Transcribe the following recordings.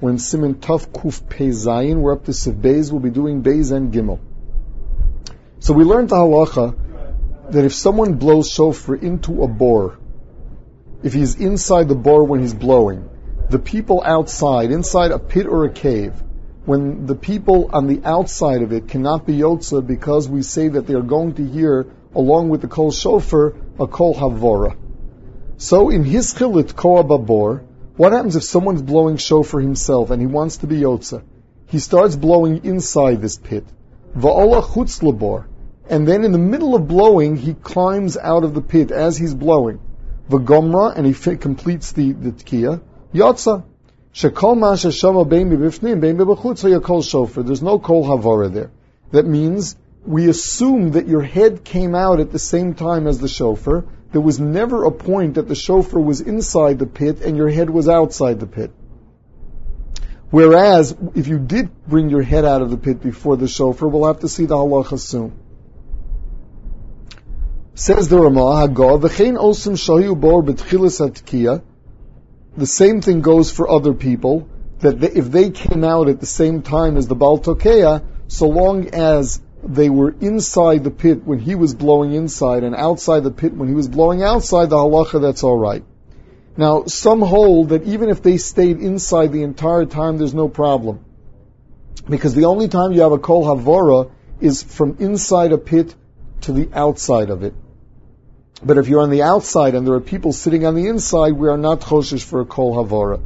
We're in Siman Tuf Kuf Pei Zayin. We're up to Seif Beis. We'll be doing Beis and Gimel. So we learned the halacha that if someone blows shofar into a bore, if he's inside the bore when he's blowing, the people outside, inside a pit or a cave, when the people on the outside of it cannot be yotza because we say that they are going to hear, along with the kol shofar, a kol havora. So in his chilit koa babor, what happens if someone's blowing shofar himself and he wants to be yotza? He starts blowing inside this pit. Va'ola chutz labor. And then in the middle of blowing, he climbs out of the pit as he's blowing. V'gomra, and he completes the, the tkiya. Yotza. Shekol masha shama bein b'bifnim, bein b'bachutz, yakol shofar. There's no kol havara there. That means we assume that your head came out at the same time as the shofar. There was never a point that the shofar was inside the pit and your head was outside the pit. Whereas, if you did bring your head out of the pit before the shofar, we'll have to see the halacha soon. Says the Ramah, Haggav, v'chein osim shayu bor b'tchilas atkiya. The same thing goes for other people, that if they came out at the same time as the Baal Tokeya, so long as they were inside the pit when he was blowing inside and outside the pit when he was blowing outside, the halacha, that's alright. Now, some hold that even if they stayed inside the entire time, there's no problem. Because the only time you have a kol havora is from inside a pit to the outside of it. But if you're on the outside and there are people sitting on the inside, we are not choshish for a kol havora.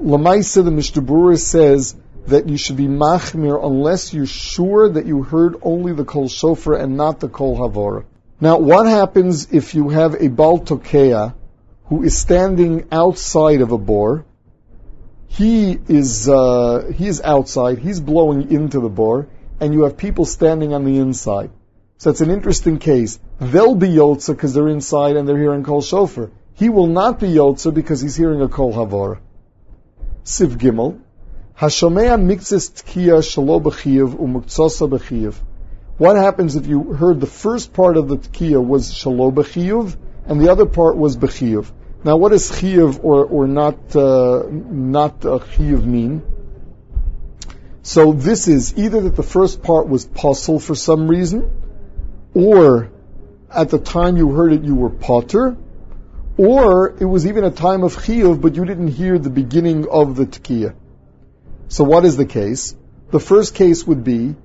Lamaisa, the Mishnah says that you should be machmir unless you're sure that you heard only the kol shofar and not the kol havora. Now, what happens if you have a bal tokea who is standing outside of a bore? He is uh, he is outside. He's blowing into the bore, and you have people standing on the inside. So it's an interesting case. They'll be Yotza because they're inside and they're hearing Kol Shofar. He will not be Yotza because he's hearing a Kol Havor. Seif Gimel. Hashomea mixes tkiya shalo b'chiyav umuktsasa b'chiyav. What happens if you heard the first part of the tkiya was shalo b'chiyav and the other part was b'chiyav? Now, what does chiyav or, or not, uh, not uh, chiyav mean? So this is either that the first part was pasul for some reason, or at the time you heard it you were patur, or it was even a time of chiyuv, but you didn't hear the beginning of the tekiah. So what is the case? The first case would be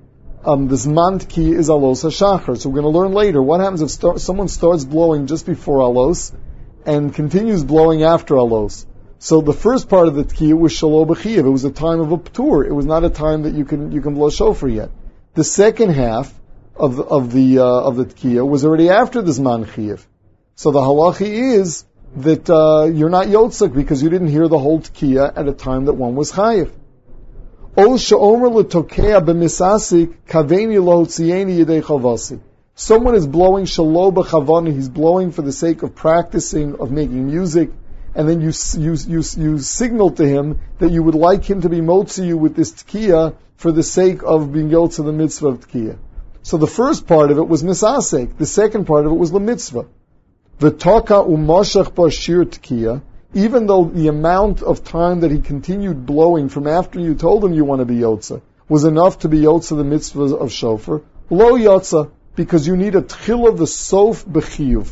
um, the zman tekiah is alos hashachar. So we're going to learn later what happens if someone starts blowing just before alos and continues blowing after alos. So the first part of the tekiah was shalom b'chiyav. It was a time of a tour. It was not a time that you can you can blow shofar yet. The second half of the, of the uh, of the tkiya was already after the zman chiyuv. So the halachi is that uh, you're not yotzik because you didn't hear the whole tkiya at a time that one was chayiv. Someone is blowing shalo b'chavani. He's blowing for the sake of practicing, of making music, and then you you you you signal to him that you would like him to be motzi you with this tkiya for the sake of being yotze the mitzvah of tkiya. So the first part of it was misasek. The second part of it was the mitzvah. V'taka umashach bashir tkiya. Even though the amount of time that he continued blowing from after you told him you want to be yotza was enough to be yotza the mitzvah of shofar, lo yotza, because you need a tchil of the sof b'chiyuv.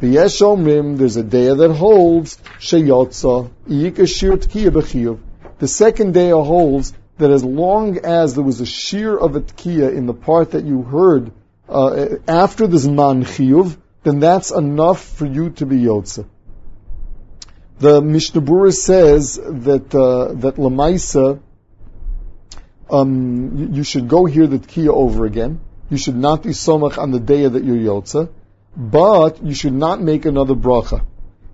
V'yesh omrim, there's a day that holds, sheyotza, yikashir tkiya b'chiyuv. The second day holds that as long as there was a shear of a tkiya in the part that you heard uh, after this zman chiyuv, then that's enough for you to be yotze. The Mishnah Berurah says that uh, that lamaisa, um, you, should go hear the tkiya over again. You should not be somach on the day that you're yotze, but you should not make another bracha.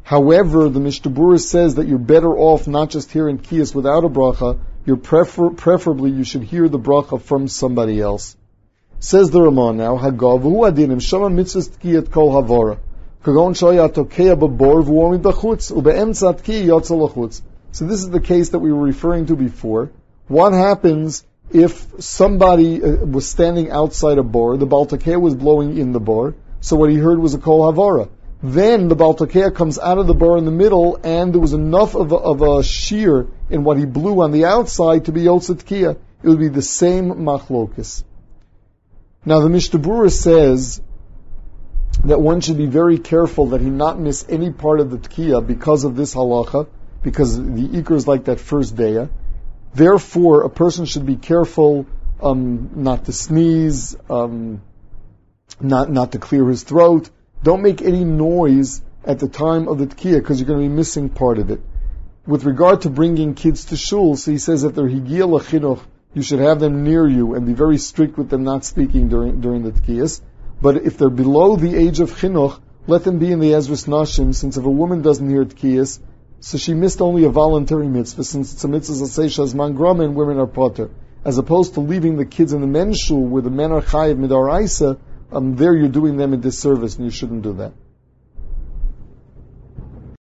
However, the Mishnah Berurah says that you're better off not just hearing kiyas without a bracha, you're prefer- preferably you should hear the bracha from somebody else. Says the Ramah now, Hagav hu adinim shama mitzvah kol havora. So this is the case that we were referring to before. What happens if somebody uh, was standing outside a bor, the Baltakeh was blowing in the bor, so what he heard was a kol havora. then the Baltokea comes out of the bar in the middle, and there was enough of a, of a shear in what he blew on the outside to be Yotzatkia. It would be the same machlokus. Now the Mishnah says that one should be very careful that he not miss any part of the tkiya because of this halacha, because the ikar is like that first daya. Therefore, a person should be careful um, not to sneeze, um, not not to clear his throat. Don't make any noise at the time of the tkiya because you're going to be missing part of it. With regard to bringing kids to shul, so he says that they're higiyah lachinuch, you should have them near you and be very strict with them not speaking during during the tkiyas. But if they're below the age of chinuch, let them be in the Ezras Nashim, since if a woman doesn't hear tkiyas, so she missed only a voluntary mitzvah, since it's a mitzvah that man grama and women are patur. As opposed to leaving the kids in the men's shul where the men are chayiv midaraisa, um, there you're doing them a disservice and you shouldn't do that.